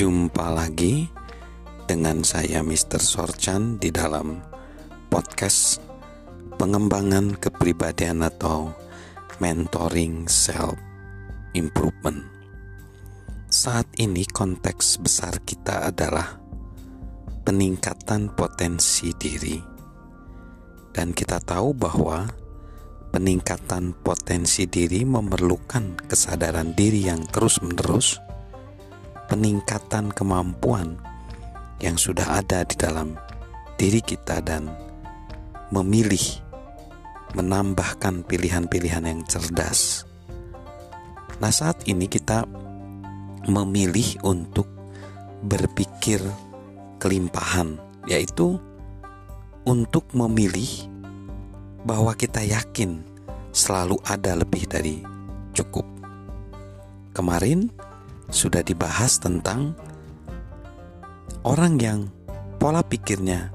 Jumpa lagi dengan saya Mr. Sorchan di dalam podcast pengembangan kepribadian atau mentoring self improvement. Saat ini konteks besar kita adalah peningkatan potensi diri. Dan kita tahu bahwa peningkatan potensi diri memerlukan kesadaran diri yang terus-menerus peningkatan kemampuan yang sudah ada di dalam diri kita dan memilih menambahkan pilihan-pilihan yang cerdas. Nah, saat ini kita memilih untuk berpikir kelimpahan, yaitu untuk memilih bahwa kita yakin selalu ada lebih dari cukup. Kemarin sudah dibahas tentang orang yang pola pikirnya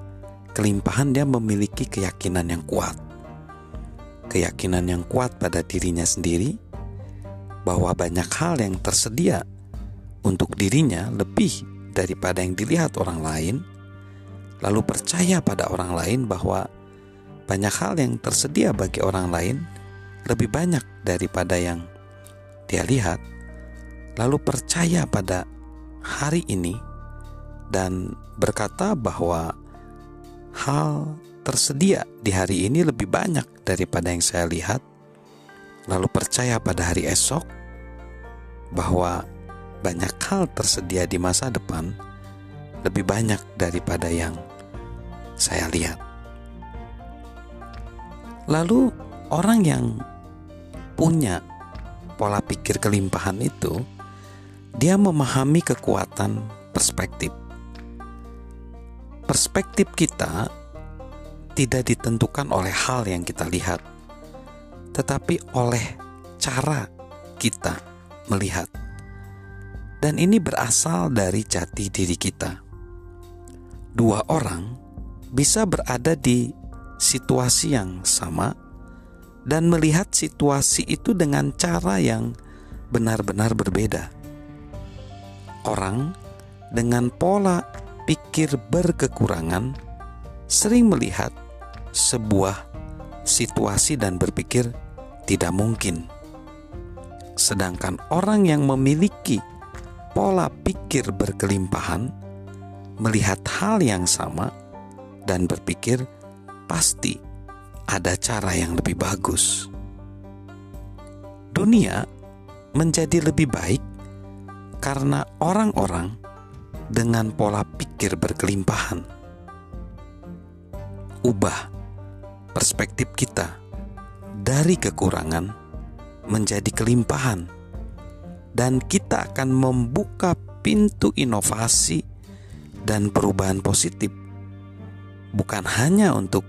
kelimpahan dia memiliki keyakinan yang kuat. Keyakinan yang kuat pada dirinya sendiri bahwa banyak hal yang tersedia untuk dirinya lebih daripada yang dilihat orang lain, lalu percaya pada orang lain bahwa banyak hal yang tersedia bagi orang lain lebih banyak daripada yang dia lihat lalu percaya pada hari ini dan berkata bahwa hal tersedia di hari ini lebih banyak daripada yang saya lihat, lalu percaya pada hari esok bahwa banyak hal tersedia di masa depan lebih banyak daripada yang saya lihat. Lalu, orang yang punya pola pikir kelimpahan itu dia memahami kekuatan perspektif. Perspektif kita tidak ditentukan oleh hal yang kita lihat, tetapi oleh cara kita melihat. Dan ini berasal dari jati diri kita. Dua orang bisa berada di situasi yang sama dan melihat situasi itu dengan cara yang benar-benar berbeda orang dengan pola pikir berkekurangan sering melihat sebuah situasi dan berpikir tidak mungkin. Sedangkan orang yang memiliki pola pikir berkelimpahan melihat hal yang sama dan berpikir pasti ada cara yang lebih bagus. Dunia menjadi lebih baik karena orang-orang dengan pola pikir berkelimpahan. Ubah perspektif kita dari kekurangan menjadi kelimpahan, dan kita akan membuka pintu inovasi dan perubahan positif, bukan hanya untuk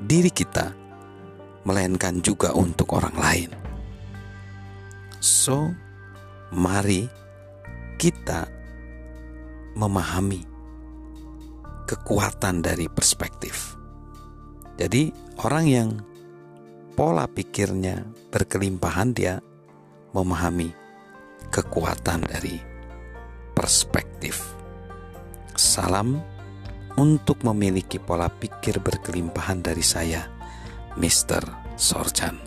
diri kita, melainkan juga untuk orang lain. So, mari kita memahami kekuatan dari perspektif. Jadi, orang yang pola pikirnya berkelimpahan, dia memahami kekuatan dari perspektif. Salam untuk memiliki pola pikir berkelimpahan dari saya, Mr. Sorchan.